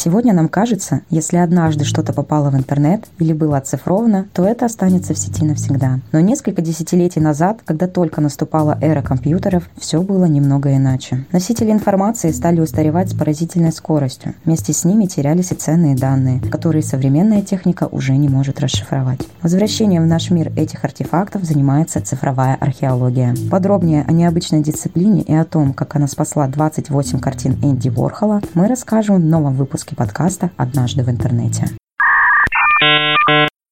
Сегодня нам кажется, если однажды что-то попало в интернет или было оцифровано, то это останется в сети навсегда. Но несколько десятилетий назад, когда только наступала эра компьютеров, все было немного иначе. Носители информации стали устаревать с поразительной скоростью. Вместе с ними терялись и ценные данные, которые современная техника уже не может расшифровать. Возвращением в наш мир этих артефактов занимается цифровая археология. Подробнее о необычной дисциплине и о том, как она спасла 28 картин Энди Ворхола, мы расскажем в новом выпуске выпуске подкаста «Однажды в интернете».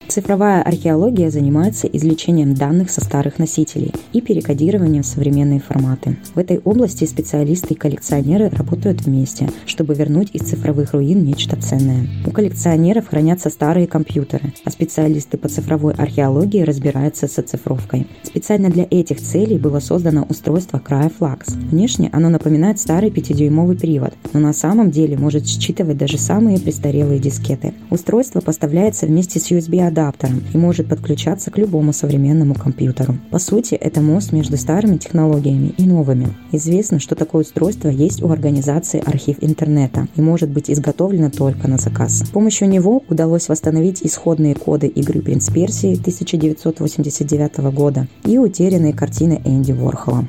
Цифровая археология занимается извлечением данных со старых носителей и перекодированием в современные форматы. В этой области специалисты и коллекционеры работают вместе, чтобы вернуть из цифровых руин нечто ценное. У коллекционеров хранятся старые компьютеры, а специалисты по цифровой археологии разбираются с оцифровкой. Специально для этих целей было создано устройство Cryoflux. Внешне оно напоминает старый 5-дюймовый привод, но на самом деле может считывать даже самые престарелые дискеты. Устройство поставляется вместе с USB-адаптером адаптером и может подключаться к любому современному компьютеру. По сути, это мост между старыми технологиями и новыми. Известно, что такое устройство есть у организации архив интернета и может быть изготовлено только на заказ. С помощью него удалось восстановить исходные коды игры «Принц Персии» 1989 года и утерянные картины Энди Ворхола.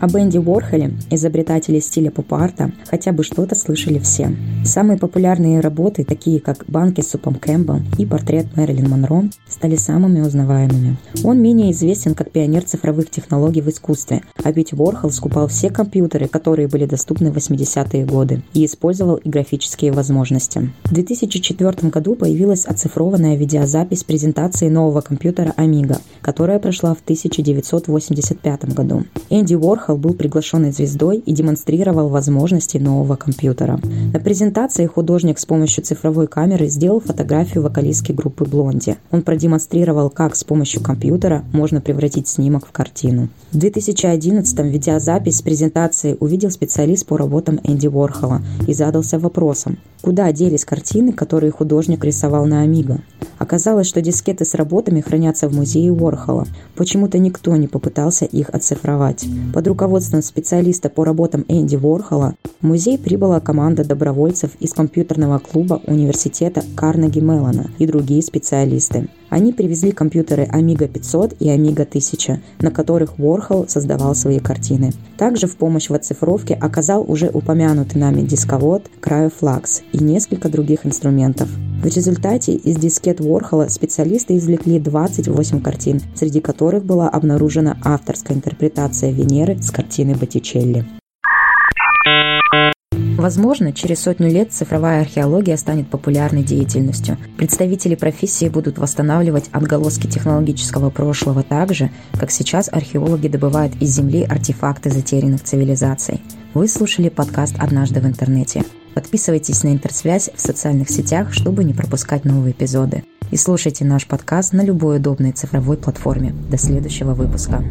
Об Энди Уорхоле, изобретателе стиля поп-арта, хотя бы что-то слышали все. Самые популярные работы, такие как «Банки с супом Кэмпбелл» и «Портрет Мэрилин Монро», стали самыми узнаваемыми. Он менее известен как пионер цифровых технологий в искусстве, а ведь Уорхол скупал все компьютеры, которые были доступны в 80-е годы, и использовал и графические возможности. В 2004 году появилась оцифрованная видеозапись презентации нового компьютера Amiga, которая прошла в 1985 году. Энди Уорхол Майкл был приглашенной звездой и демонстрировал возможности нового компьютера. На презентации художник с помощью цифровой камеры сделал фотографию вокалистки группы Блонди. Он продемонстрировал, как с помощью компьютера можно превратить снимок в картину. В 2011-м видеозапись с презентации увидел специалист по работам Энди Уорхола и задался вопросом, куда делись картины, которые художник рисовал на Амиго. Оказалось, что дискеты с работами хранятся в музее Уорхола. Почему-то никто не попытался их оцифровать. Под руководством специалиста по работам Энди Ворхола в музей прибыла команда добровольцев из компьютерного клуба университета Карнеги Меллона и другие специалисты. Они привезли компьютеры Amiga 500 и Amiga 1000, на которых Ворхол создавал свои картины. Также в помощь в оцифровке оказал уже упомянутый нами дисковод Cryoflux и несколько других инструментов. В результате из дискет Ворхола специалисты извлекли 28 картин, среди которых была обнаружена авторская интерпретация Венеры с картины Боттичелли. Возможно, через сотню лет цифровая археология станет популярной деятельностью. Представители профессии будут восстанавливать отголоски технологического прошлого так же, как сейчас археологи добывают из Земли артефакты затерянных цивилизаций. Вы слушали подкаст «Однажды в интернете». Подписывайтесь на интерсвязь в социальных сетях, чтобы не пропускать новые эпизоды. И слушайте наш подкаст на любой удобной цифровой платформе. До следующего выпуска.